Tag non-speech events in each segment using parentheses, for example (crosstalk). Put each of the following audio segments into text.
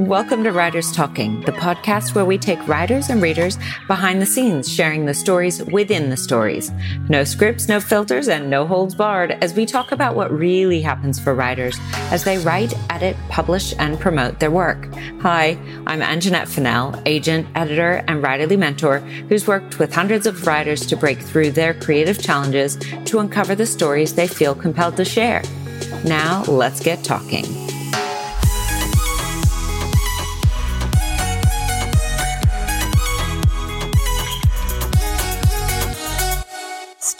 Welcome to Writers Talking, the podcast where we take writers and readers behind the scenes, sharing the stories within the stories. No scripts, no filters, and no holds barred as we talk about what really happens for writers as they write, edit, publish, and promote their work. Hi, I'm Anjanette Fennell, agent, editor, and writerly mentor who's worked with hundreds of writers to break through their creative challenges to uncover the stories they feel compelled to share. Now, let's get talking.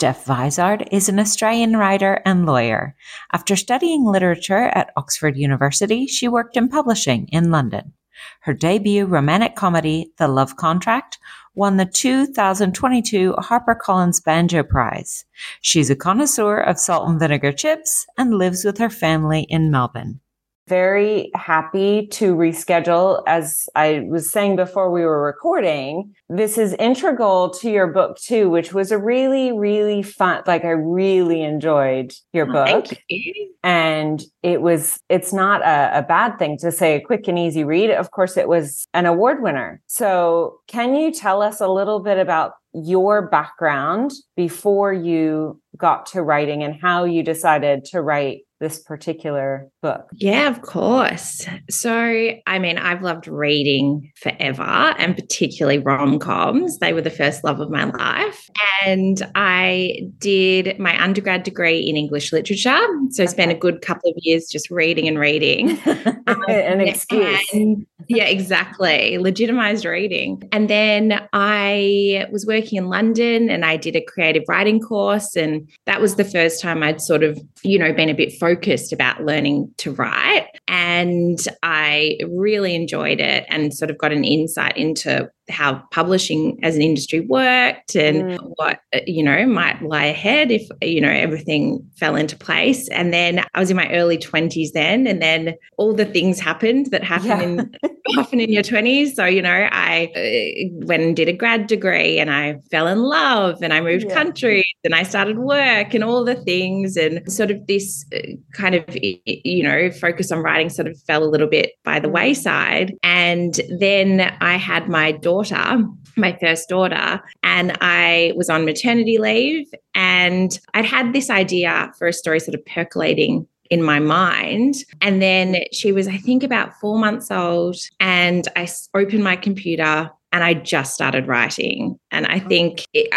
Steph Vizard is an Australian writer and lawyer. After studying literature at Oxford University, she worked in publishing in London. Her debut romantic comedy, The Love Contract, won the 2022 HarperCollins Banjo Prize. She's a connoisseur of salt and vinegar chips and lives with her family in Melbourne very happy to reschedule. As I was saying before we were recording, this is integral to your book too, which was a really, really fun, like I really enjoyed your oh, book. You. And it was, it's not a, a bad thing to say a quick and easy read. Of course, it was an award winner. So can you tell us a little bit about your background before you got to writing and how you decided to write this particular book? Yeah, of course. So, I mean, I've loved reading forever and particularly rom coms. They were the first love of my life. And I did my undergrad degree in English literature. So, I spent a good couple of years just reading and reading. (laughs) um, An excuse. And, yeah, exactly. Legitimized reading. And then I was working in London and I did a creative writing course. And that was the first time I'd sort of, you know, been a bit focused focused about learning to write. And I really enjoyed it and sort of got an insight into how publishing as an industry worked and mm. what uh, you know might lie ahead if you know everything fell into place and then i was in my early 20s then and then all the things happened that happen yeah. in (laughs) (laughs) often in your 20s so you know i uh, went and did a grad degree and i fell in love and i moved yeah. countries and i started work and all the things and sort of this uh, kind of you know focus on writing sort of fell a little bit by the mm. wayside and then i had my daughter daughter, my first daughter, and I was on maternity leave. And I'd had this idea for a story sort of percolating in my mind. And then she was, I think, about four months old. And I opened my computer and I just started writing. And I think, it,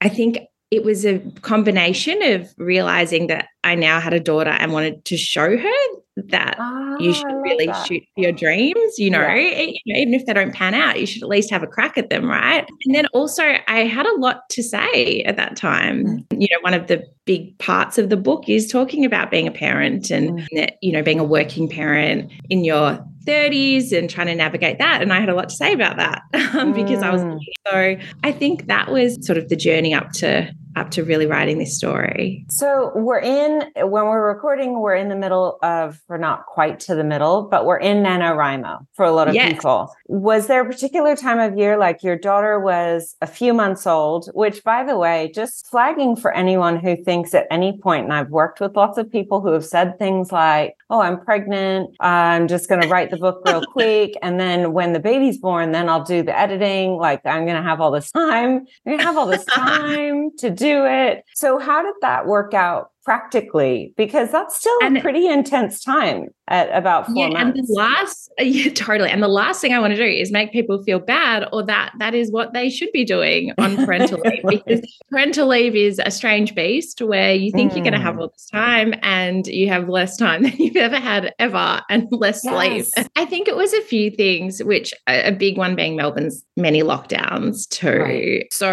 I think it was a combination of realizing that I now had a daughter and wanted to show her that you should really that. shoot for your dreams, you know, yeah. even if they don't pan out, you should at least have a crack at them, right? And then also, I had a lot to say at that time. Mm. You know, one of the big parts of the book is talking about being a parent and, mm. you know, being a working parent in your 30s and trying to navigate that. And I had a lot to say about that (laughs) um, because I was, mm. so I think that was sort of the journey up to up to really writing this story? So we're in when we're recording, we're in the middle of, we're not quite to the middle, but we're in NaNoWriMo for a lot of yes. people. Was there a particular time of year, like your daughter was a few months old, which by the way, just flagging for anyone who thinks at any point, and I've worked with lots of people who have said things like, Oh, I'm pregnant. I'm just going (laughs) to write the book real quick. And then when the baby's born, then I'll do the editing. Like I'm going to have all this time. I'm going to have all this (laughs) time to do it. So how did that work out practically? Because that's still and, a pretty intense time at about four yeah, months. And the last, (laughs) yeah, totally. And the last thing I want to do is make people feel bad or that that is what they should be doing on (laughs) parental leave. Because parental leave is a strange beast where you think mm. you're going to have all this time and you have less time (laughs) than you've ever had ever and less yes. sleep. I think it was a few things, which a big one being Melbourne's many lockdowns too. Right. So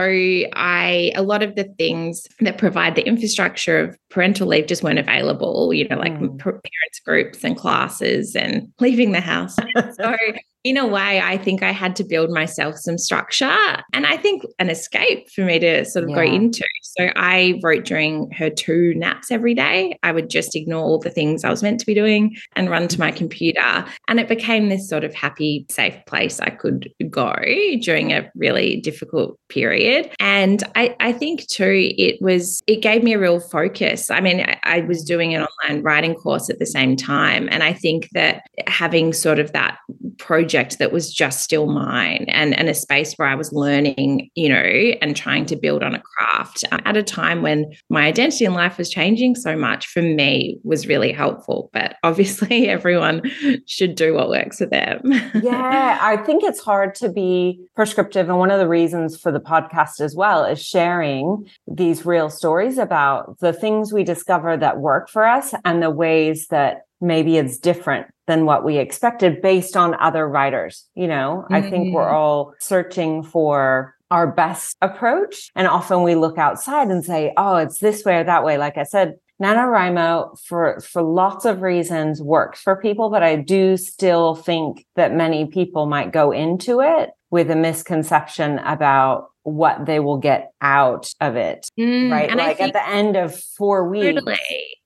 I, a lot of the things that provide the infrastructure of parental leave just weren't available, you know, like mm. parents groups and classes and leaving the house. (laughs) so in a way, I think I had to build myself some structure and I think an escape for me to sort of yeah. go into. So I wrote during her two naps every day. I would just ignore all the things I was meant to be doing and run to my computer. And it became this sort of happy, safe place I could go during a really difficult period. And I, I think too, it was, it gave me a real focus. I mean, I, I was doing an online writing course at the same time. And I think that having sort of that project that was just still mine and, and a space where I was learning, you know, and trying to build on a craft um, at a time when my identity in life was changing so much for me was really helpful. But obviously, (laughs) everyone should do what works for them. yeah, I think it's hard to be prescriptive. And one of the reasons for the podcast as well is sharing these real stories about the things we discover that work for us and the ways that maybe it's different than what we expected based on other writers. You know, mm-hmm. I think we're mm-hmm. all searching for our best approach. And often we look outside and say, oh, it's this way or that way. Like I said, NaNoWriMo for, for lots of reasons works for people, but I do still think that many people might go into it with a misconception about what they will get out of it. Mm, right. Like at the end of four weeks, totally.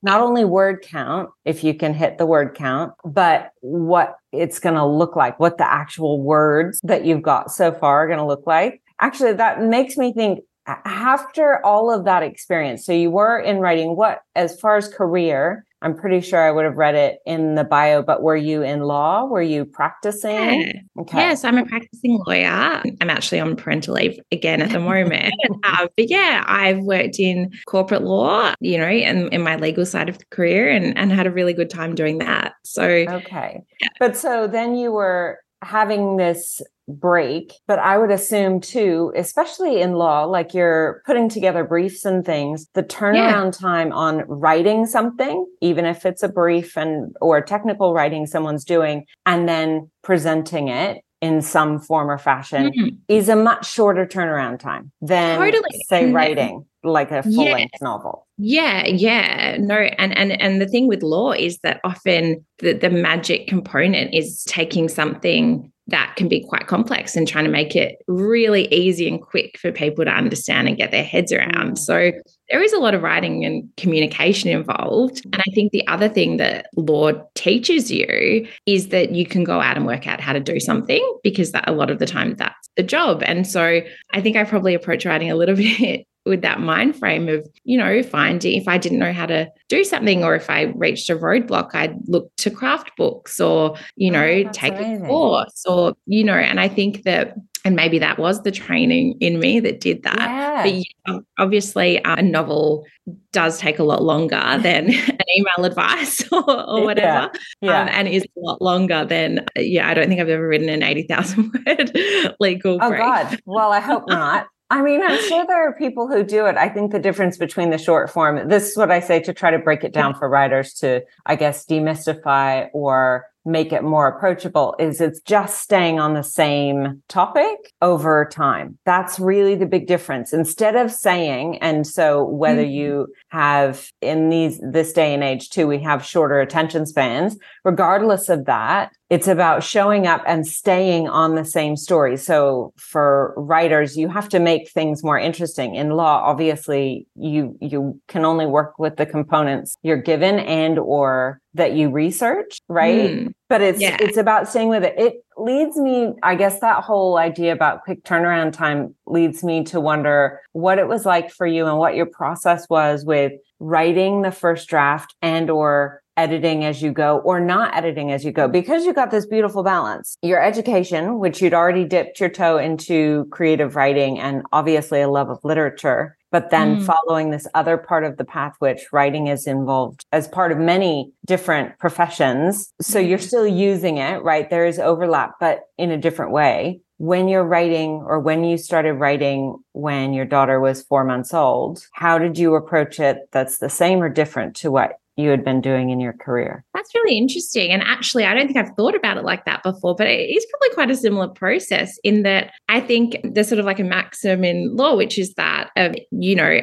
not only word count, if you can hit the word count, but what it's going to look like, what the actual words that you've got so far are going to look like. Actually, that makes me think after all of that experience, so you were in writing, what, as far as career, I'm pretty sure I would have read it in the bio, but were you in law? Were you practicing? Yeah. Okay. Yes, I'm a practicing lawyer. I'm actually on parental leave again at the moment. uh, (laughs) but yeah, I've worked in corporate law, you know, and in my legal side of the career and, and had a really good time doing that. So, okay. Yeah. But so then you were having this break. But I would assume too, especially in law, like you're putting together briefs and things, the turnaround yeah. time on writing something, even if it's a brief and or technical writing someone's doing, and then presenting it in some form or fashion mm-hmm. is a much shorter turnaround time than totally. say writing like a full length yeah. novel. Yeah, yeah. No, and and and the thing with law is that often the, the magic component is taking something that can be quite complex and trying to make it really easy and quick for people to understand and get their heads around. Mm. So there is a lot of writing and communication involved. And I think the other thing that law teaches you is that you can go out and work out how to do something because that a lot of the time that's the job. And so I think I probably approach writing a little (laughs) bit with that mind frame of, you know, finding if I didn't know how to do something or if I reached a roadblock, I'd look to craft books or, you know, oh, take a course or, you know, and I think that and maybe that was the training in me that did that. Yeah. But obviously, uh, a novel does take a lot longer (laughs) than an email advice (laughs) or, or whatever, yeah. Yeah. Um, and is a lot longer than yeah. I don't think I've ever written an eighty thousand (laughs) word legal. Oh brief. God! Well, I hope not. I mean, I'm (laughs) sure there are people who do it. I think the difference between the short form, this is what I say to try to break it down for writers to, I guess, demystify or make it more approachable is it's just staying on the same topic over time. That's really the big difference. Instead of saying, and so whether mm-hmm. you have in these, this day and age too, we have shorter attention spans, regardless of that, it's about showing up and staying on the same story. So for writers, you have to make things more interesting. In law, obviously, you you can only work with the components you're given and or that you research, right? Mm, but it's yeah. it's about staying with it. It leads me, I guess that whole idea about quick turnaround time leads me to wonder what it was like for you and what your process was with writing the first draft and or editing as you go or not editing as you go because you got this beautiful balance. Your education, which you'd already dipped your toe into creative writing and obviously a love of literature, but then mm. following this other part of the path, which writing is involved as part of many different professions. So you're mm. still using it, right? There is overlap, but in a different way. When you're writing or when you started writing when your daughter was four months old, how did you approach it that's the same or different to what you had been doing in your career. That's really interesting. And actually, I don't think I've thought about it like that before, but it is probably quite a similar process in that I think there's sort of like a maxim in law, which is that, of, you know,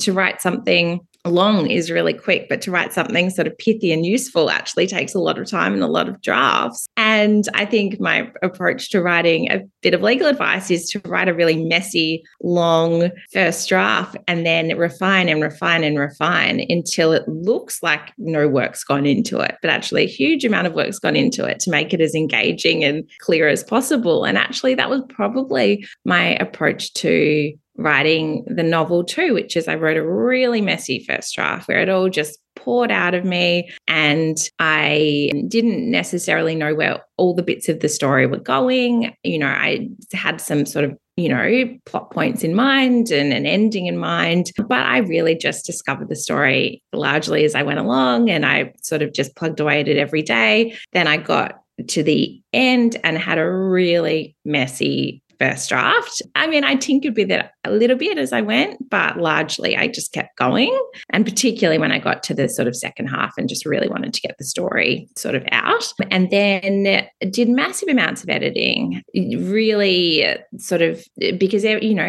to write something long is really quick, but to write something sort of pithy and useful actually takes a lot of time and a lot of drafts. And I think my approach to writing a bit of legal advice is to write a really messy, long first draft and then refine and refine and refine until it looks like no work's gone into it, but actually a huge amount of work's gone into it to make it as engaging and clear as possible. And actually, that was probably my approach to writing the novel too, which is I wrote a really messy first draft where it all just poured out of me and I didn't necessarily know where all the bits of the story were going. You know, I had some sort of you know, plot points in mind and an ending in mind. But I really just discovered the story largely as I went along and I sort of just plugged away at it every day. Then I got to the end and had a really messy first draft. I mean, I tinkered with it a little bit as I went, but largely I just kept going. And particularly when I got to the sort of second half and just really wanted to get the story sort of out. And then did massive amounts of editing, really sort of because, you know,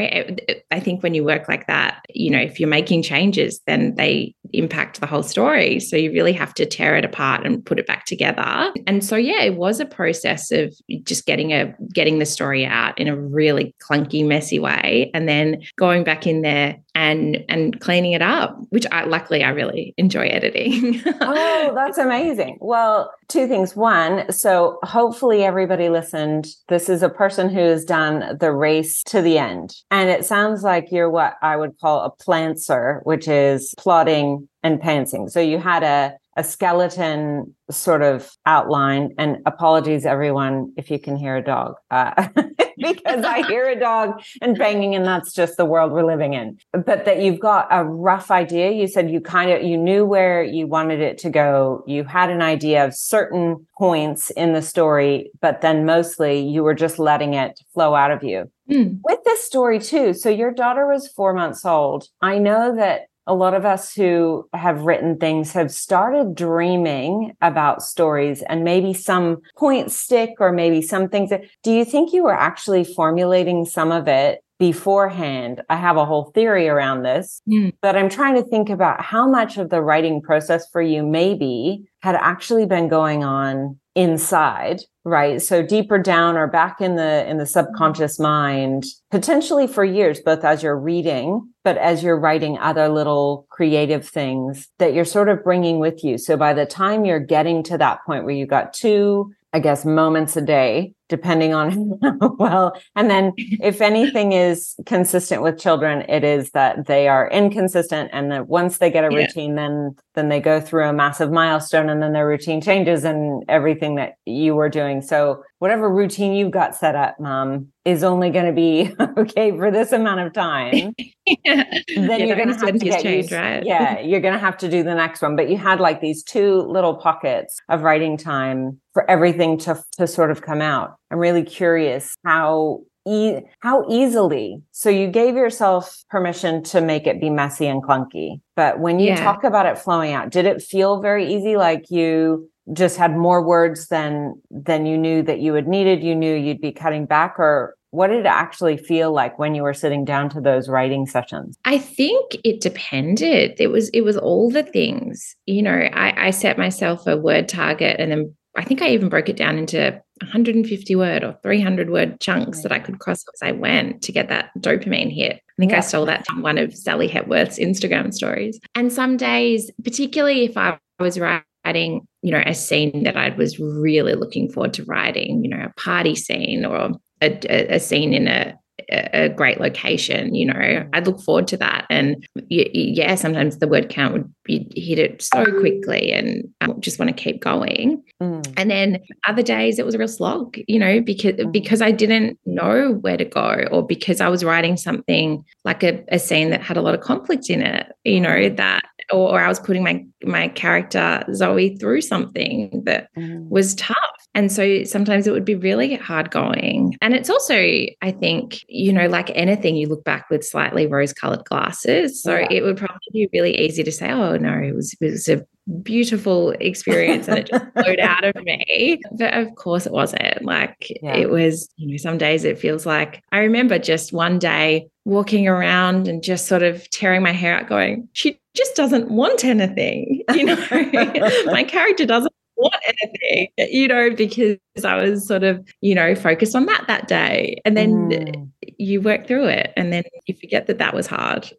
I think when you work like that, you know, if you're making changes, then they impact the whole story. So you really have to tear it apart and put it back together. And so, yeah, it was a process of just getting a getting the story out in a really clunky, messy way, and then going back in there and and cleaning it up. Which I luckily I really enjoy editing. (laughs) oh, that's amazing. Well, two things. One, so hopefully everybody listened. This is a person who has done the race to the end, and it sounds like you're what I would call a plantser, which is plotting and pantsing. So you had a a skeleton sort of outline and apologies everyone if you can hear a dog uh, (laughs) because i hear a dog and banging and that's just the world we're living in. But that you've got a rough idea. You said you kind of you knew where you wanted it to go. You had an idea of certain points in the story but then mostly you were just letting it flow out of you. Mm. with this story too so your daughter was four months old. I know that a lot of us who have written things have started dreaming about stories and maybe some points stick or maybe some things that do you think you were actually formulating some of it beforehand i have a whole theory around this mm. but i'm trying to think about how much of the writing process for you maybe had actually been going on inside right? So deeper down or back in the in the subconscious mm-hmm. mind potentially for years both as you're reading but as you're writing other little creative things that you're sort of bringing with you. So by the time you're getting to that point where you got two i guess moments a day depending on (laughs) well and then if anything is consistent with children it is that they are inconsistent and that once they get a routine yeah. then then they go through a massive milestone and then their routine changes and everything that you were doing. So whatever routine you've got set up mom is only going to be (laughs) okay for this amount of time. (laughs) Yeah. then yeah, you're going to have to get change, used, right? yeah (laughs) you're going to have to do the next one. But you had like these two little pockets of writing time for everything to to sort of come out. I'm really curious how e- how easily. So you gave yourself permission to make it be messy and clunky. But when you yeah. talk about it flowing out, did it feel very easy like you just had more words than than you knew that you had needed, you knew you'd be cutting back or what did it actually feel like when you were sitting down to those writing sessions i think it depended it was it was all the things you know i, I set myself a word target and then i think i even broke it down into 150 word or 300 word chunks that I could cross as I went to get that dopamine hit. I think yeah. I stole that from one of Sally Hepworth's Instagram stories. And some days, particularly if I was writing, you know, a scene that I was really looking forward to writing, you know, a party scene or a, a scene in a a great location you know i'd look forward to that and yeah sometimes the word count would be hit it so quickly and I just want to keep going mm. and then other days it was a real slog you know because mm. because i didn't know where to go or because i was writing something like a, a scene that had a lot of conflict in it you know mm. that or, or i was putting my my character zoe through something that mm. was tough and so sometimes it would be really hard going. And it's also, I think, you know, like anything, you look back with slightly rose colored glasses. So yeah. it would probably be really easy to say, oh, no, it was, it was a beautiful experience and it just (laughs) flowed out of me. But of course it wasn't. Like yeah. it was, you know, some days it feels like I remember just one day walking around and just sort of tearing my hair out, going, she just doesn't want anything. (laughs) You know, (laughs) my character doesn't want anything, you know, because I was sort of, you know, focused on that that day. And then mm. You work through it and then you forget that that was hard.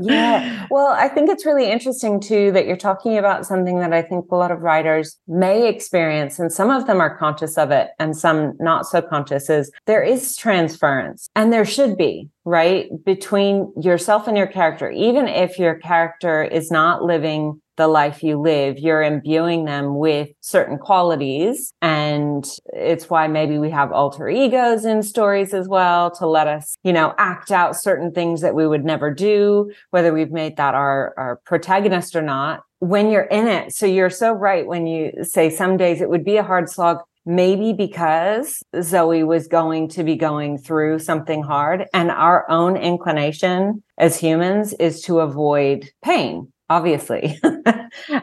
yeah. (laughs) Well, I think it's really interesting too that you're talking about something that I think a lot of writers may experience, and some of them are conscious of it and some not so conscious, is there is transference and there should be right between yourself and your character even if your character is not living the life you live, you're imbuing them with certain qualities. And it's why maybe we have alter egos in stories as well to let us, you know, act out certain things that we would never do, whether we've made that our, our protagonist or not. When you're in it. So you're so right when you say some days it would be a hard slog maybe because Zoe was going to be going through something hard and our own inclination as humans is to avoid pain obviously. (laughs)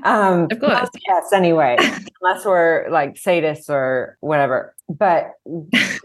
um, of course. Yes, anyway, (laughs) unless we're like sadists or whatever. But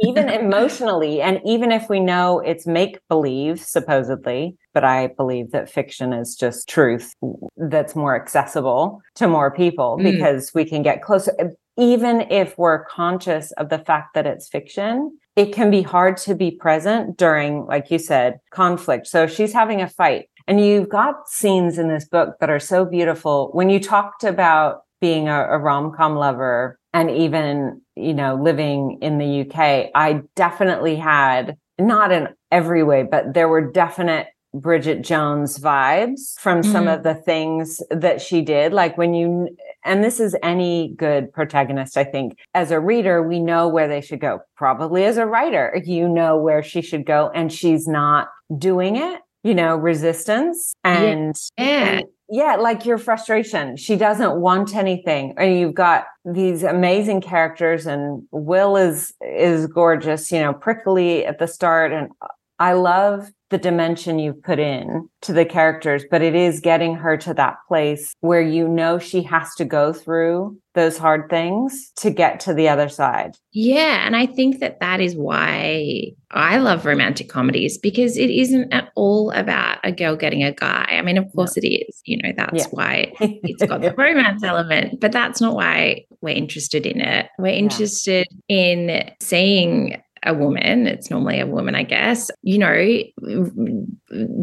even emotionally, and even if we know it's make believe, supposedly, but I believe that fiction is just truth that's more accessible to more people mm. because we can get closer. Even if we're conscious of the fact that it's fiction, it can be hard to be present during, like you said, conflict. So she's having a fight and you've got scenes in this book that are so beautiful. When you talked about being a, a rom com lover and even, you know, living in the UK, I definitely had not in every way, but there were definite Bridget Jones vibes from mm-hmm. some of the things that she did. Like when you, and this is any good protagonist, I think. As a reader, we know where they should go. Probably as a writer, you know where she should go, and she's not doing it you know, resistance and, yeah. yeah, like your frustration. She doesn't want anything. And you've got these amazing characters and Will is is gorgeous, you know, prickly at the start and I love the dimension you've put in to the characters, but it is getting her to that place where you know she has to go through those hard things to get to the other side. Yeah. And I think that that is why I love romantic comedies because it isn't at all about a girl getting a guy. I mean, of course it is, you know, that's yeah. why (laughs) it's got the romance element, but that's not why we're interested in it. We're interested yeah. in seeing a woman, it's normally a woman, I guess, you know,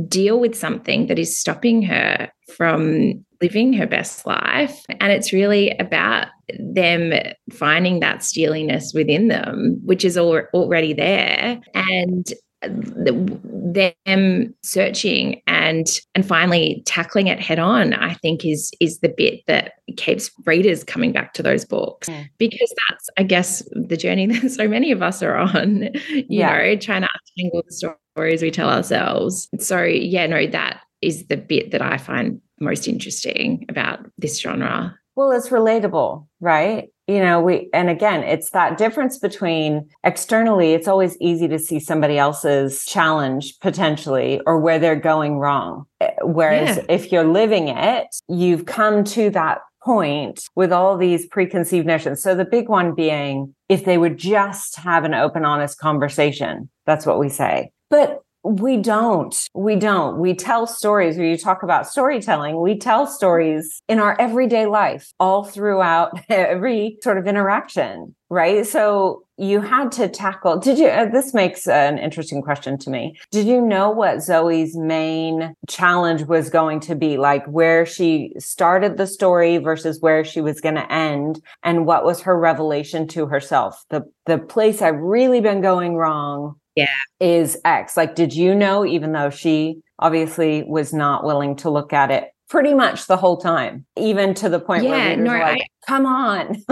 deal with something that is stopping her from living her best life. And it's really about them finding that steeliness within them, which is already there. And them searching and and finally tackling it head on i think is is the bit that keeps readers coming back to those books yeah. because that's i guess the journey (laughs) that so many of us are on you yeah. know trying to untangle the stories we tell ourselves so yeah no that is the bit that i find most interesting about this genre well it's relatable right you know we and again it's that difference between externally it's always easy to see somebody else's challenge potentially or where they're going wrong. Eh, whereas yeah. if you're living it you've come to that point with all these preconceived notions. So the big one being if they would just have an open honest conversation that's what we say. But we don't. We don't. We tell stories when you talk about storytelling. We tell stories in our everyday life all throughout (laughs) every sort of interaction, right? So you had to tackle, did you, uh, this makes an interesting question to me. Did you know what Zoe's main challenge was going to be? Like where she started the story versus where she was going to end and what was her revelation to herself? The, the place I've really been going wrong yeah. is x. Like did you know even though she obviously was not willing to look at it pretty much the whole time even to the point yeah, where no, like I, come on.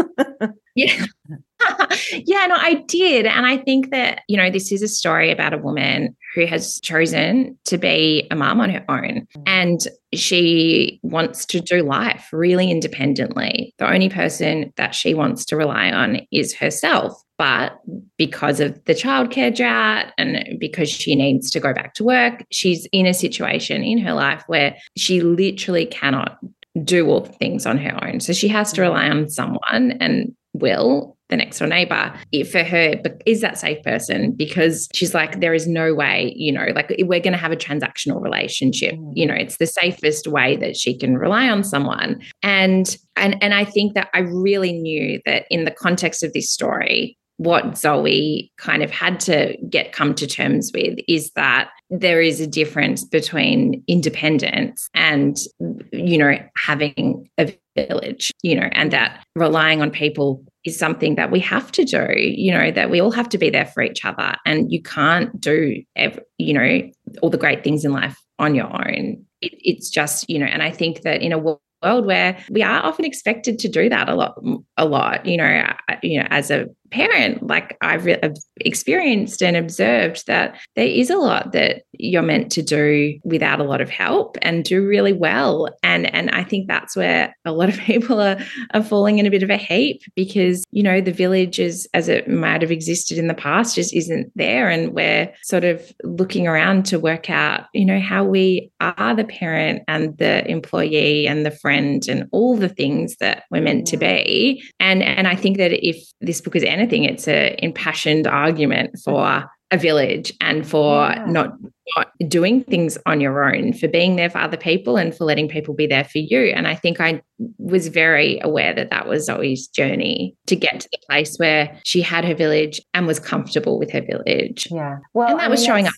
Yeah (laughs) (laughs) yeah no i did and i think that you know this is a story about a woman who has chosen to be a mom on her own mm. and she wants to do life really independently the only person that she wants to rely on is herself but because of the childcare drought and because she needs to go back to work, she's in a situation in her life where she literally cannot do all the things on her own. So she has to rely on someone and will the next door neighbor. It, for her, is that safe person? Because she's like, there is no way, you know, like we're going to have a transactional relationship. Mm. You know, it's the safest way that she can rely on someone. And and and I think that I really knew that in the context of this story, what Zoe kind of had to get come to terms with is that there is a difference between independence and you know having a village you know and that relying on people is something that we have to do you know that we all have to be there for each other. And you can't do every, you know all the great things in life on your own. It, it's just you know and i think that in a world where we are often expected to do that a lot a lot you know you know as a parent, like I've experienced and observed that there is a lot that you're meant to do without a lot of help and do really well. And and I think that's where a lot of (laughs) people are are falling in a bit of a heap because you know the village is as it might have existed in the past just isn't there, and we're sort of looking around to work out you know how we are the parent and the employee and the friend and all the things that we're meant to be. And and I think that if this book is anything anything, it's an impassioned argument for mm-hmm. a village and for yeah. not, not doing things on your own, for being there for other people and for letting people be there for you. And I think I was very aware that that was Zoe's journey to get to the place where she had her village and was comfortable with her village. Yeah. Well, and that I was mean, showing up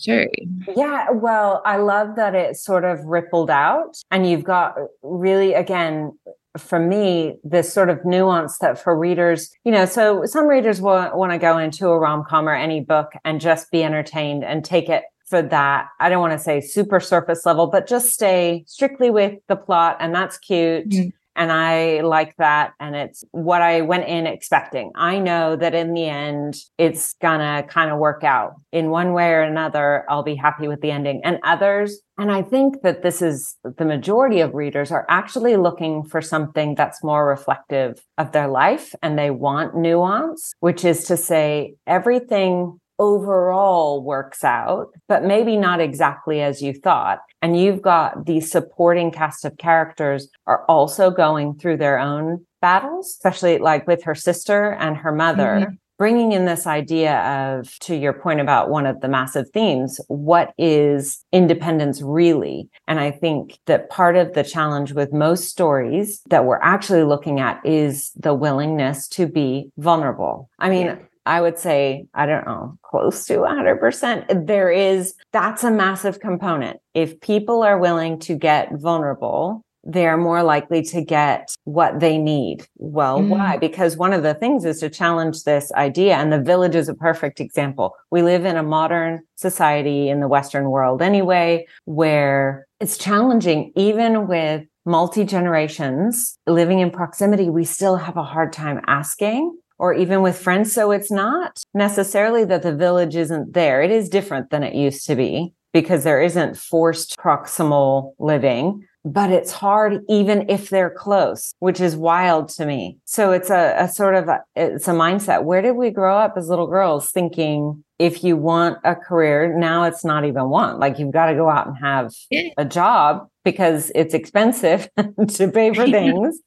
too. Yeah. Well, I love that it sort of rippled out and you've got really, again, for me, this sort of nuance that for readers, you know, so some readers will want to go into a rom com or any book and just be entertained and take it for that. I don't want to say super surface level, but just stay strictly with the plot. And that's cute. Mm-hmm. And I like that. And it's what I went in expecting. I know that in the end, it's gonna kind of work out in one way or another. I'll be happy with the ending. And others, and I think that this is the majority of readers are actually looking for something that's more reflective of their life and they want nuance, which is to say everything overall works out, but maybe not exactly as you thought. And you've got the supporting cast of characters are also going through their own battles, especially like with her sister and her mother. Mm-hmm. Bringing in this idea of, to your point about one of the massive themes, what is independence really? And I think that part of the challenge with most stories that we're actually looking at is the willingness to be vulnerable. I mean, yeah. I would say, I don't know, close to 100%. There is, that's a massive component. If people are willing to get vulnerable, they're more likely to get what they need. Well, mm. why? Because one of the things is to challenge this idea. And the village is a perfect example. We live in a modern society in the Western world anyway, where it's challenging, even with multi generations living in proximity, we still have a hard time asking or even with friends. So it's not necessarily that the village isn't there. It is different than it used to be because there isn't forced proximal living, but it's hard even if they're close, which is wild to me. So it's a, a sort of a, it's a mindset. Where did we grow up as little girls thinking if you want a career, now it's not even want. Like you've got to go out and have a job because it's expensive (laughs) to pay for (laughs) things.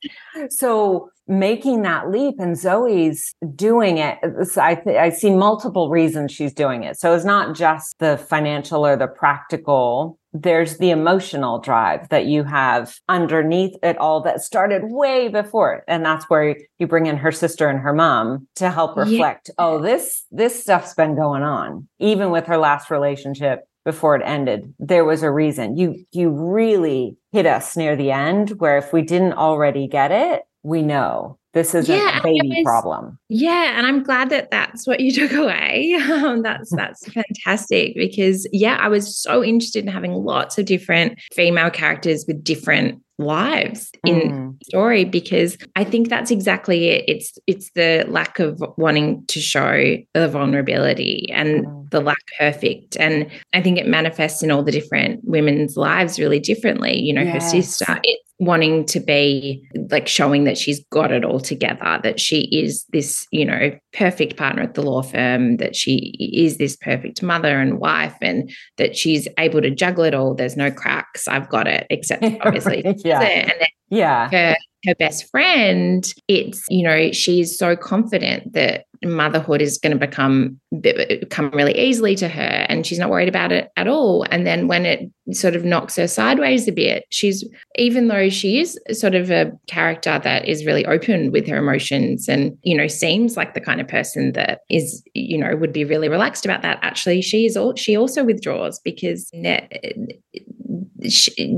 so making that leap and Zoe's doing it. I, th- I see multiple reasons she's doing it. So it's not just the financial or the practical. There's the emotional drive that you have underneath it all that started way before it. And that's where you bring in her sister and her mom to help reflect. Yeah. Oh, this, this stuff's been going on, even with her last relationship before it ended there was a reason you you really hit us near the end where if we didn't already get it we know this isn't yeah, a baby was, problem. Yeah, and I'm glad that that's what you (laughs) took away. Um, that's that's (laughs) fantastic because yeah, I was so interested in having lots of different female characters with different lives in mm. story because I think that's exactly it. It's it's the lack of wanting to show the vulnerability and mm. the lack perfect. And I think it manifests in all the different women's lives really differently. You know, yes. her sister. It's wanting to be like showing that she's got it all together, that she is this, you know, perfect partner at the law firm, that she is this perfect mother and wife, and that she's able to juggle it all. There's no cracks. I've got it, except (laughs) obviously. yeah. And then yeah. Her, her best friend, it's, you know, she's so confident that motherhood is going to become come really easily to her and she's not worried about it at all and then when it sort of knocks her sideways a bit she's even though she is sort of a character that is really open with her emotions and you know seems like the kind of person that is you know would be really relaxed about that actually she is all she also withdraws because she,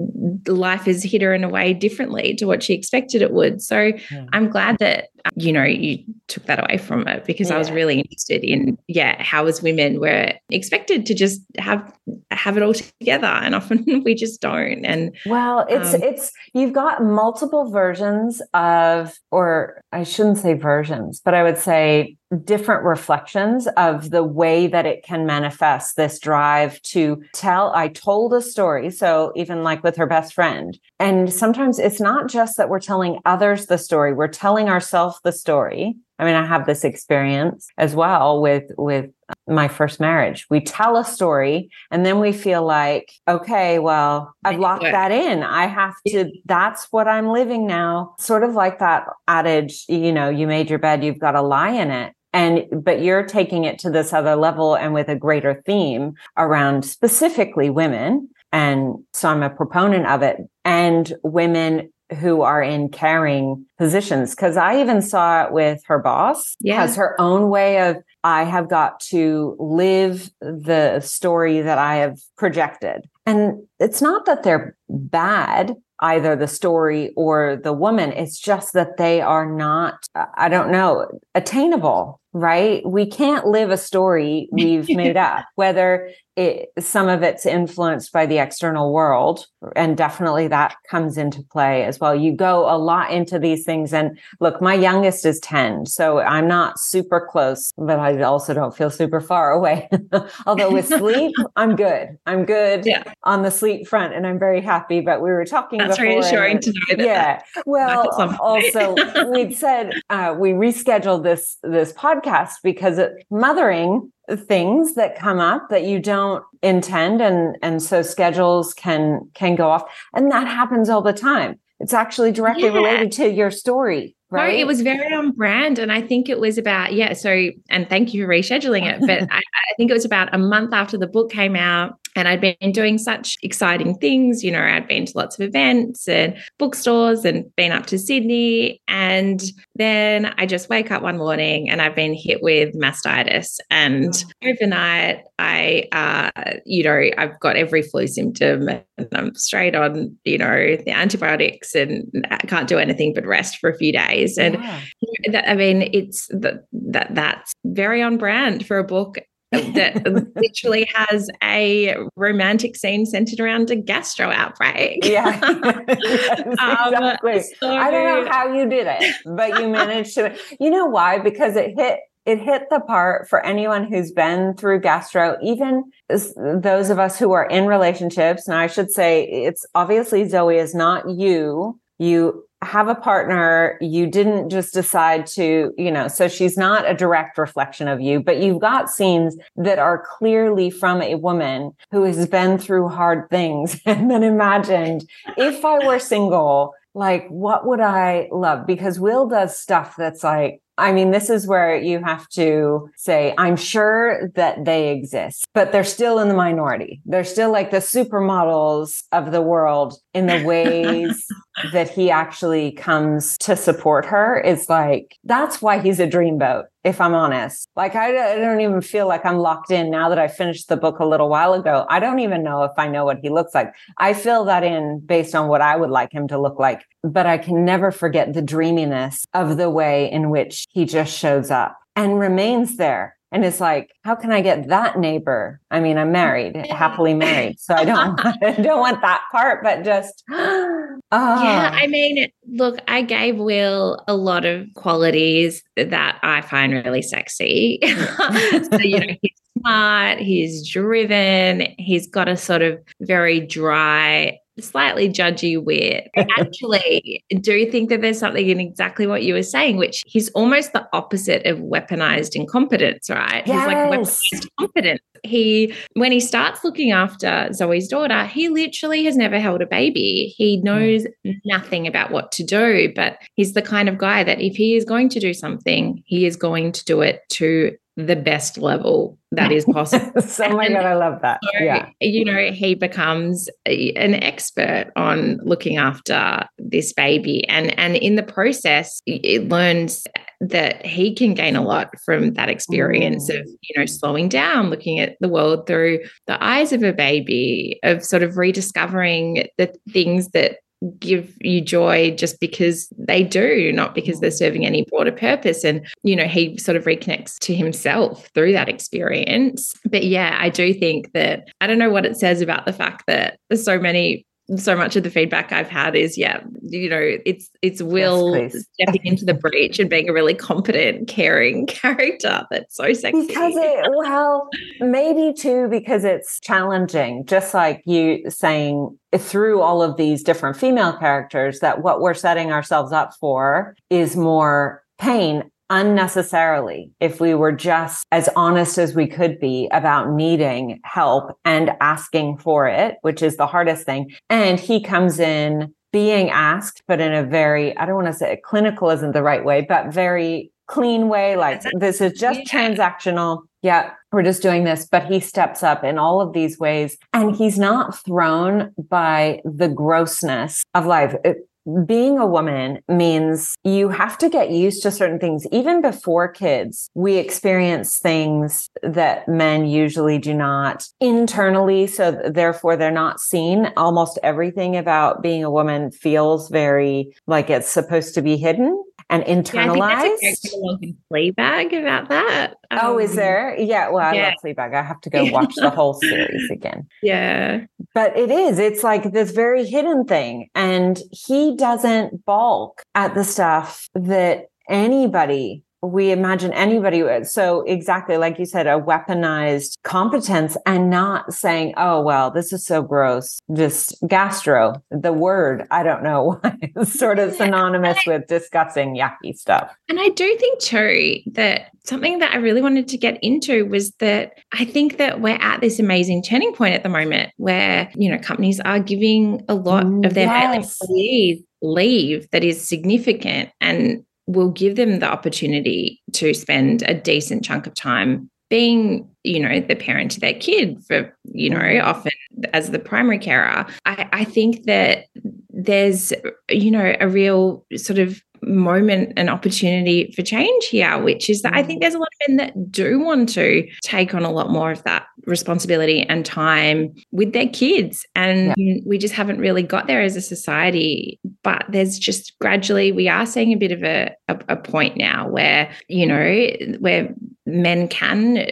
life has hit her in a way differently to what she expected it would. So yeah. I'm glad that you know you took that away from it because yeah. I was really interested in yeah how as women we're expected to just have have it all together and often (laughs) we just don't. And well, it's um, it's you've got multiple versions of or I shouldn't say versions, but I would say different reflections of the way that it can manifest this drive to tell. I told a story. So even like with her best friend. And sometimes it's not just that we're telling others the story, we're telling ourselves the story. I mean, I have this experience as well with, with uh, my first marriage. We tell a story and then we feel like, okay, well, I've locked that in. I have to, that's what I'm living now. Sort of like that adage, you know, you made your bed, you've got to lie in it and but you're taking it to this other level and with a greater theme around specifically women and so i'm a proponent of it and women who are in caring positions because i even saw it with her boss yeah. has her own way of i have got to live the story that i have projected and it's not that they're bad either the story or the woman. It's just that they are not, I don't know, attainable, right? We can't live a story we've (laughs) made up, whether it, some of it's influenced by the external world. And definitely that comes into play as well. You go a lot into these things. And look, my youngest is 10, so I'm not super close, but I also don't feel super far away. (laughs) Although with sleep, (laughs) I'm good. I'm good yeah. on the sleep front and I'm very happy. But we were talking That's before. reassuring and, to know that. Yeah. Well, also we'd said uh, we rescheduled this, this podcast because it, mothering things that come up that you don't intend and and so schedules can can go off. And that happens all the time. It's actually directly yeah. related to your story right no, it was very on brand and i think it was about yeah so and thank you for rescheduling it but (laughs) I, I think it was about a month after the book came out and I'd been doing such exciting things. You know, I'd been to lots of events and bookstores and been up to Sydney. And then I just wake up one morning and I've been hit with mastitis. And oh. overnight, I, uh, you know, I've got every flu symptom and I'm straight on, you know, the antibiotics and I can't do anything but rest for a few days. And yeah. I mean, it's that, that that's very on brand for a book that (laughs) literally has a romantic scene centered around a gastro outbreak. Yeah. yes, (laughs) (laughs) um, exactly. So, I don't know how you did it, but you managed to. You know why? Because it hit it hit the part for anyone who's been through gastro, even those of us who are in relationships. And I should say, it's obviously Zoe is not you. You have a partner you didn't just decide to you know so she's not a direct reflection of you but you've got scenes that are clearly from a woman who has been through hard things (laughs) and then imagined if i were single like what would i love? Because will does stuff that's like I mean, this is where you have to say, I'm sure that they exist, but they're still in the minority. They're still like the supermodels of the world in the ways (laughs) that he actually comes to support her It's like, that's why he's a dreamboat, if I'm honest. Like, I, I don't even feel like I'm locked in now that I finished the book a little while ago. I don't even know if I know what he looks like. I fill that in based on what I would like him to look like, but I can never forget the dreaminess of the way in which he just shows up and remains there and it's like, how can I get that neighbor? I mean, I'm married, (laughs) happily married, so I don't (laughs) (laughs) I don't want that part, but just oh. (gasps) Yeah, ah. I mean, look, I gave Will a lot of qualities that I find really sexy. so, you know, he's smart, he's driven, he's got a sort of very dry slightly judgy where I (laughs) actually do think that there's something in exactly what you were saying, which he's almost the opposite of weaponized incompetence, right? Yes. He's like weaponized competence. He, when he starts looking after Zoe's daughter, he literally has never held a baby. He hmm. knows mm. nothing about what to do, but he's the kind of guy that if he is going to do something, he is going to do it to the best level that is possible. oh my God, I love that. So, yeah. You know, he becomes a, an expert on looking after this baby. And, and in the process, it learns that he can gain a lot from that experience mm. of, you know, slowing down, looking at the world through the eyes of a baby, of sort of rediscovering the things that give you joy just because they do, not because they're mm. serving any broader purpose. And, you know, he sort of reconnects to himself through that experience. But yeah, I do think that I don't know what it says about the fact that there's so many so much of the feedback I've had is, yeah, you know, it's it's Will yes, stepping into the breach and being a really competent, caring (laughs) character that's so sexy. Because it, well, maybe too because it's challenging. Just like you saying through all of these different female characters, that what we're setting ourselves up for is more pain unnecessarily if we were just as honest as we could be about needing help and asking for it, which is the hardest thing. And he comes in being asked, but in a very, I don't want to say clinical isn't the right way, but very clean way. Like this is just transactional. Yeah, we're just doing this. But he steps up in all of these ways and he's not thrown by the grossness of life. It, being a woman means you have to get used to certain things. Even before kids, we experience things that men usually do not internally. So therefore they're not seen. Almost everything about being a woman feels very like it's supposed to be hidden and internalized. Yeah, I Fleabag about that. Um, oh, is um, there? Yeah. Well, I yeah. love Fleabag. I have to go (laughs) watch the whole series again. Yeah. But it is. It's like this very hidden thing, and he doesn't balk at the stuff that anybody we imagine anybody would. So exactly like you said, a weaponized competence and not saying, oh, well, this is so gross. Just gastro, the word, I don't know why it's (laughs) sort of synonymous with discussing yucky stuff. And I do think too that something that I really wanted to get into was that I think that we're at this amazing turning point at the moment where, you know, companies are giving a lot of their mm, yes. employees leave that is significant and will give them the opportunity to spend a decent chunk of time being you know the parent to their kid for you know often as the primary carer. I, I think that there's you know a real sort of moment and opportunity for change here, which is that I think mm. there's a lot of men that do want to take on a lot more of that responsibility and time with their kids. And yeah. we just haven't really got there as a society. But there's just gradually, we are seeing a bit of a, a, a point now where, you know, where men can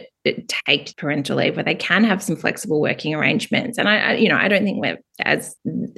take parental leave where they can have some flexible working arrangements and I, I you know I don't think we're as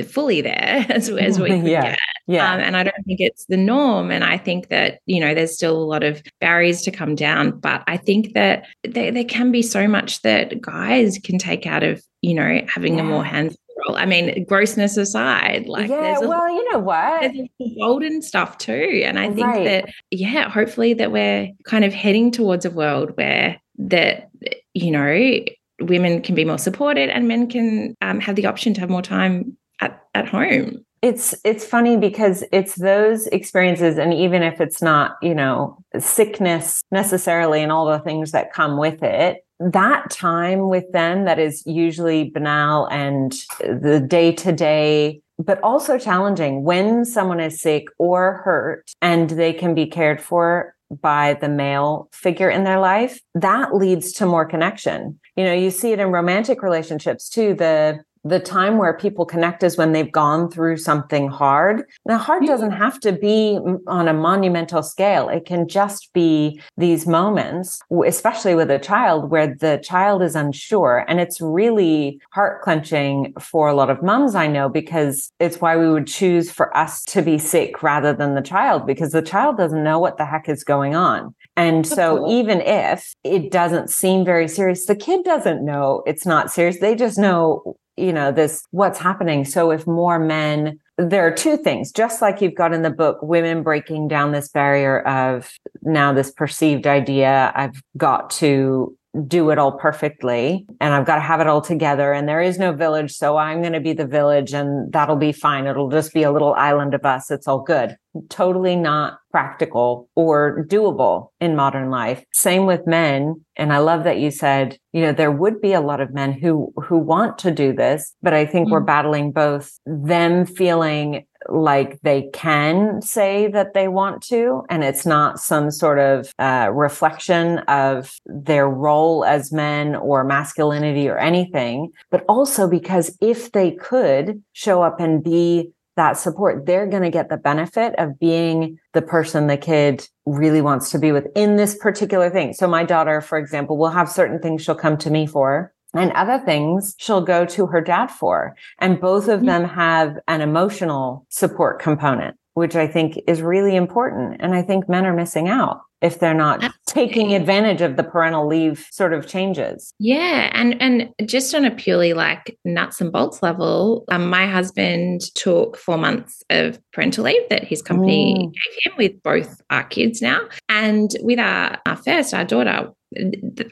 fully there (laughs) as, as we could yeah. get yeah. Um, and I don't think it's the norm and I think that you know there's still a lot of barriers to come down but I think that there, there can be so much that guys can take out of you know having yeah. a more hands I mean, grossness aside, like yeah, a, well, you know what, there's golden stuff too, and I think right. that yeah, hopefully that we're kind of heading towards a world where that you know women can be more supported and men can um, have the option to have more time at, at home it's it's funny because it's those experiences and even if it's not you know sickness necessarily and all the things that come with it that time with them that is usually banal and the day to day but also challenging when someone is sick or hurt and they can be cared for by the male figure in their life, that leads to more connection. You know, you see it in romantic relationships too. The the time where people connect is when they've gone through something hard. Now, hard doesn't have to be on a monumental scale. It can just be these moments, especially with a child, where the child is unsure. And it's really heart clenching for a lot of moms I know, because it's why we would choose for us to be sick rather than the child, because the child doesn't know what the heck is going on. And so even if it doesn't seem very serious, the kid doesn't know it's not serious. They just know you know, this what's happening. So if more men there are two things, just like you've got in the book, women breaking down this barrier of now this perceived idea, I've got to do it all perfectly and I've got to have it all together. And there is no village. So I'm going to be the village and that'll be fine. It'll just be a little island of us. It's all good. Totally not practical or doable in modern life. Same with men. And I love that you said, you know, there would be a lot of men who, who want to do this, but I think mm-hmm. we're battling both them feeling like they can say that they want to, and it's not some sort of uh, reflection of their role as men or masculinity or anything, but also because if they could show up and be that support, they're going to get the benefit of being the person the kid really wants to be with in this particular thing. So my daughter, for example, will have certain things she'll come to me for and other things she'll go to her dad for. And both of hmm. them have an emotional support component, which I think is really important. And I think men are missing out if they're not Absolutely. taking advantage of the parental leave sort of changes. Yeah, and and just on a purely like nuts and bolts level, um, my husband took four months of parental leave that his company mm. gave him with both our kids now, and with our, our first, our daughter,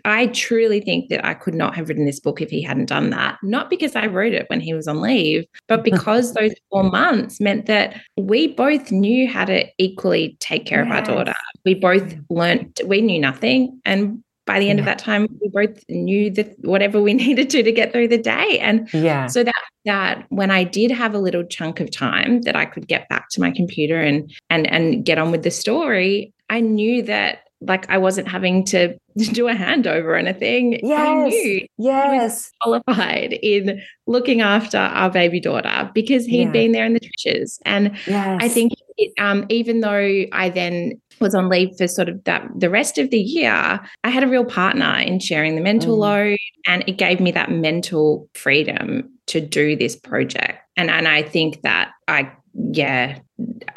I truly think that I could not have written this book if he hadn't done that. Not because I wrote it when he was on leave, but (laughs) because those four months meant that we both knew how to equally take care yes. of our daughter. We both mm. learned, we knew nothing. And by the end yeah. of that time, we both knew that whatever we (laughs) needed to to get through the day. And yeah. so that that when I did have a little chunk of time that I could get back to my computer and and and get on with the story, I knew that like I wasn't having to (laughs) do a handover or anything. Yes. I knew yes. qualified in looking after our baby daughter because he had yeah. been there in the trenches. And yes. I think it, um, even though I then was on leave for sort of that the rest of the year, I had a real partner in sharing the mental mm. load and it gave me that mental freedom to do this project. And and I think that I yeah,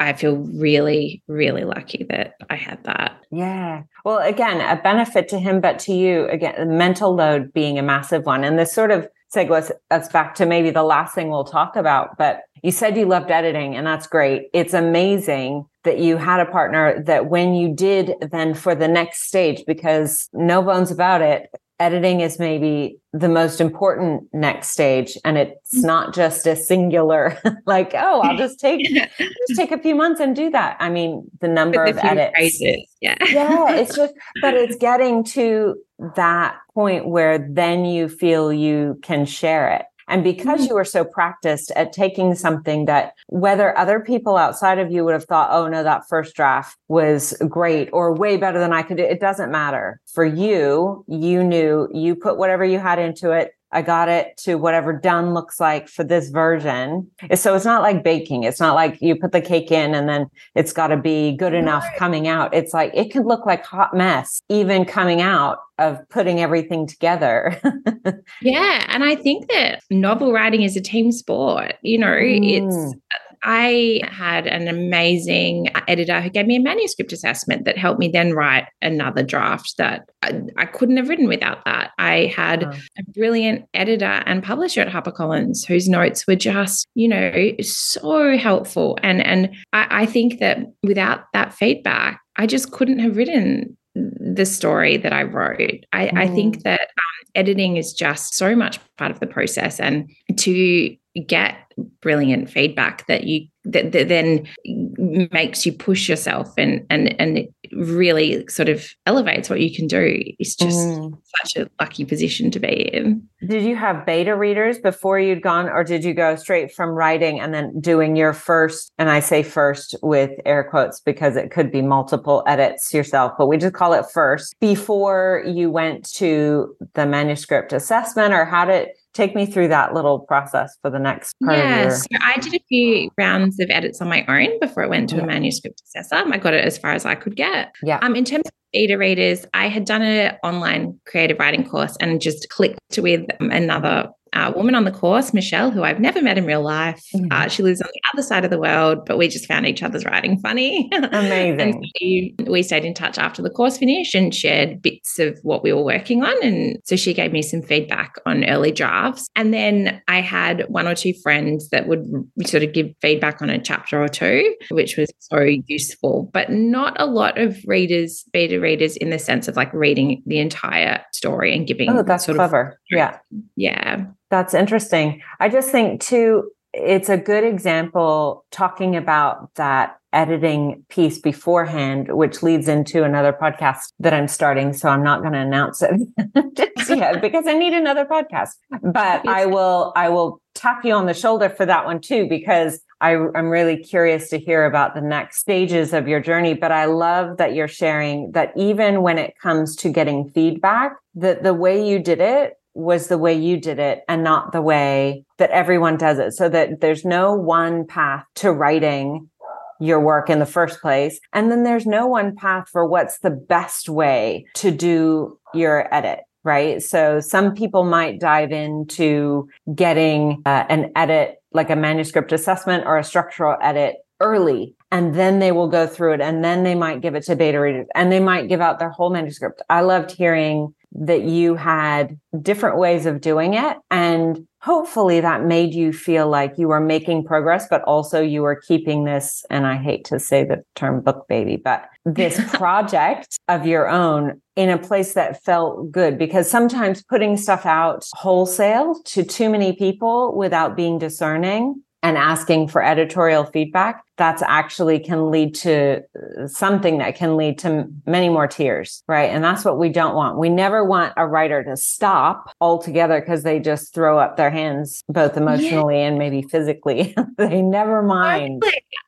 I feel really, really lucky that I had that. Yeah. Well, again, a benefit to him, but to you, again, the mental load being a massive one. And this sort of segues us back to maybe the last thing we'll talk about. But you said you loved editing, and that's great. It's amazing that you had a partner that when you did then for the next stage, because no bones about it, editing is maybe the most important next stage and it's mm. not just a singular (laughs) like oh i'll just take (laughs) just take a few months and do that. I mean the number of edits yeah. Yeah it's (laughs) just but it's getting to that point where then you feel you can share it and because mm-hmm. you were so practiced at taking something that whether other people outside of you would have thought, oh no, that first draft was great or way better than I could do, it doesn't matter. For you, you knew you put whatever you had into it. I got it to whatever done looks like for this version. So it's not like baking. It's not like you put the cake in and then it's got to be good enough coming out. It's like it could look like hot mess even coming out of putting everything together. (laughs) yeah. And I think that novel writing is a team sport. You know, mm. it's I had an amazing editor who gave me a manuscript assessment that helped me then write another draft that I, I couldn't have written without that. I had oh. a brilliant editor and publisher at HarperCollins whose notes were just, you know, so helpful. And and I, I think that without that feedback, I just couldn't have written the story that I wrote. I, mm. I think that um, editing is just so much part of the process, and to get brilliant feedback that you that, that then makes you push yourself and and and really sort of elevates what you can do it's just mm. such a lucky position to be in. Did you have beta readers before you'd gone, or did you go straight from writing and then doing your first? And I say first with air quotes because it could be multiple edits yourself, but we just call it first before you went to the manuscript assessment, or how did take me through that little process for the next part yeah, your... so I did a few rounds of edits on my own before I went to yeah. a manuscript assessor. I got it as far as I could get. Yeah. Um, in terms of beta readers, I had done an online creative writing course and just clicked with another a woman on the course, Michelle, who I've never met in real life. Mm-hmm. Uh, she lives on the other side of the world, but we just found each other's writing funny. (laughs) Amazing. so we, we stayed in touch after the course finished and shared bits of what we were working on. And so she gave me some feedback on early drafts. And then I had one or two friends that would sort of give feedback on a chapter or two, which was so useful, but not a lot of readers, beta readers, in the sense of like reading the entire story and giving. Oh, that's clever. Of, yeah. Yeah. That's interesting. I just think, too, it's a good example talking about that editing piece beforehand, which leads into another podcast that I'm starting. So I'm not going to announce it (laughs) yet (laughs) because I need another podcast. But I will, I will tap you on the shoulder for that one too, because I, I'm really curious to hear about the next stages of your journey. But I love that you're sharing that even when it comes to getting feedback, that the way you did it was the way you did it and not the way that everyone does it. So that there's no one path to writing your work in the first place. And then there's no one path for what's the best way to do your edit. Right. So some people might dive into getting uh, an edit, like a manuscript assessment or a structural edit early and then they will go through it and then they might give it to beta readers and they might give out their whole manuscript. I loved hearing that you had different ways of doing it. And hopefully that made you feel like you were making progress, but also you were keeping this, and I hate to say the term book baby, but this (laughs) project of your own in a place that felt good because sometimes putting stuff out wholesale to too many people without being discerning and asking for editorial feedback, that's actually can lead to uh, something that can lead to many more tears, right? And that's what we don't want. We never want a writer to stop altogether because they just throw up their hands, both emotionally yeah. and maybe physically. (laughs) they never mind.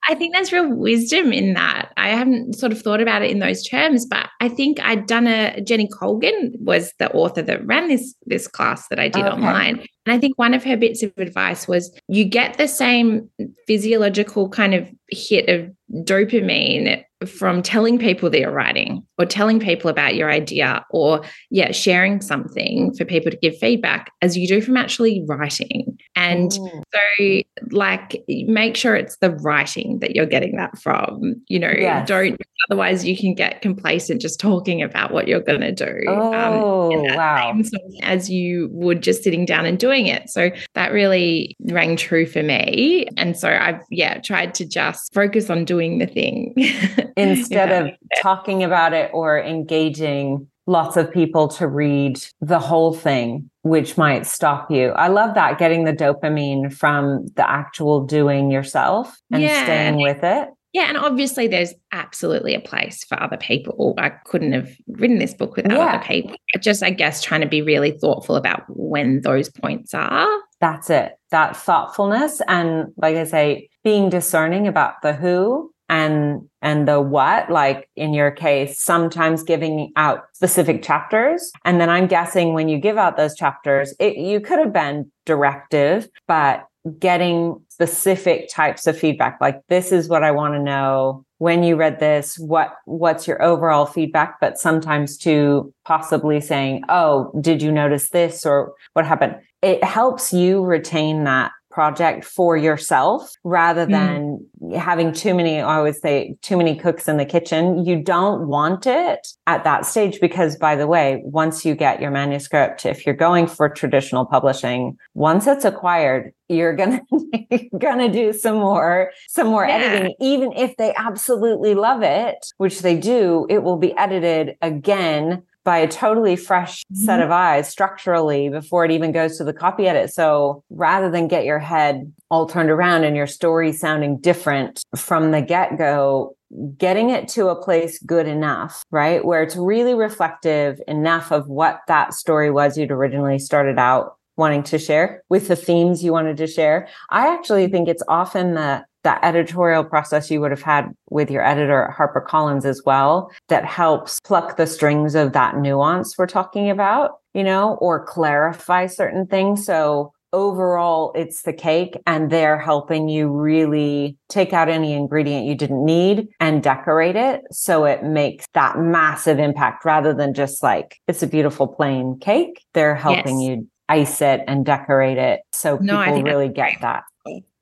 I think there's real wisdom in that. I haven't sort of thought about it in those terms, but I think I'd done a Jenny Colgan was the author that ran this this class that I did okay. online. And I think one of her bits of advice was you get the same physiological kind of hit of dopamine from telling people that you're writing or telling people about your idea or yeah sharing something for people to give feedback as you do from actually writing. And mm. so like make sure it's the writing that you're getting that from you know yes. don't otherwise you can get complacent just talking about what you're going to do. Um, oh um, wow. as you would just sitting down and doing it. So that really rang true for me. And so i've yeah tried to just focus on doing the thing (laughs) instead of talking about it or engaging lots of people to read the whole thing, which might stop you. I love that getting the dopamine from the actual doing yourself and yeah. staying with it. Yeah, and obviously there's absolutely a place for other people. I couldn't have written this book without yeah. other people. Just, I guess, trying to be really thoughtful about when those points are. That's it. That thoughtfulness. And like I say, being discerning about the who and and the what like in your case sometimes giving out specific chapters. And then i'm guessing when you give out those chapters it, you could have been directive but getting specific types of feedback like this is what i want to know. When you read this what what's your overall feedback? But sometimes to possibly saying oh did you notice this or what happened? It helps you retain that project for yourself rather hmm. than mm. having too many, I would say, too many cooks in the kitchen. You don't want it at that stage because, by the way, once you get your manuscript, if you're going for traditional publishing, once it's acquired, you're gonna (laughs) you're gonna do some more some more yeah. editing even if they absolutely love it which they do it will be edited again by a totally fresh mm-hmm. set of eyes structurally before it even goes to the copy edit. So rather than get your head all turned around and your story sounding different from the get go, getting it to a place good enough, right? Where it's really reflective enough of what that story was you'd originally started out wanting to share with the themes you wanted to share. I actually think it's often the that editorial process you would have had with your editor at HarperCollins as well that helps pluck the strings of that nuance we're talking about, you know, or clarify certain things. So overall it's the cake and they're helping you really take out any ingredient you didn't need and decorate it so it makes that massive impact rather than just like it's a beautiful plain cake they're helping yes. you ice it and decorate it so people no, really get that.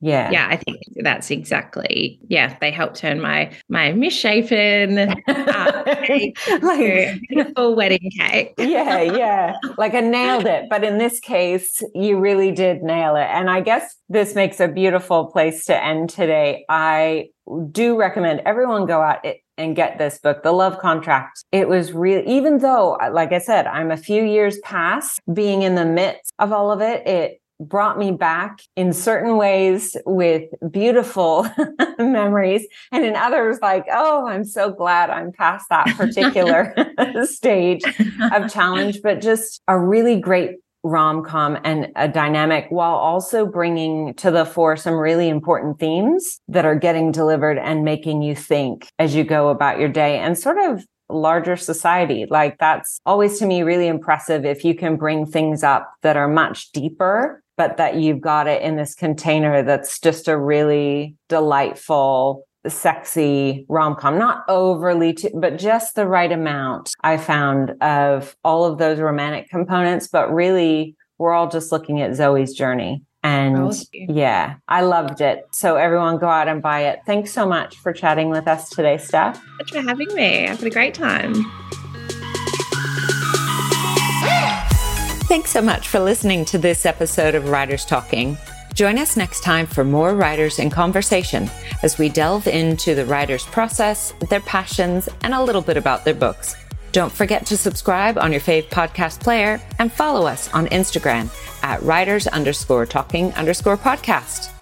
Yeah. Yeah, I think that's exactly. Yeah, they helped turn my my misshapen uh, (laughs) like beautiful wedding cake. (laughs) yeah, yeah. Like I nailed it, but in this case, you really did nail it. And I guess this makes a beautiful place to end today. I do recommend everyone go out and get this book, The Love Contract. It was real, even though, like I said, I'm a few years past being in the midst of all of it, it brought me back in certain ways with beautiful (laughs) memories and in others like oh i'm so glad i'm past that particular (laughs) stage of (laughs) challenge but just a really great rom-com and a dynamic while also bringing to the fore some really important themes that are getting delivered and making you think as you go about your day and sort of larger society. Like that's always to me really impressive if you can bring things up that are much deeper, but that you've got it in this container that's just a really delightful sexy rom-com not overly too, but just the right amount i found of all of those romantic components but really we're all just looking at zoe's journey and oh, yeah, I loved it. So everyone go out and buy it. Thanks so much for chatting with us today, Steph. Thanks for having me. I've had a great time. Thanks so much for listening to this episode of Writers Talking. Join us next time for more writers in conversation as we delve into the writer's process, their passions, and a little bit about their books. Don't forget to subscribe on your fave podcast player and follow us on Instagram at writers underscore talking underscore podcast.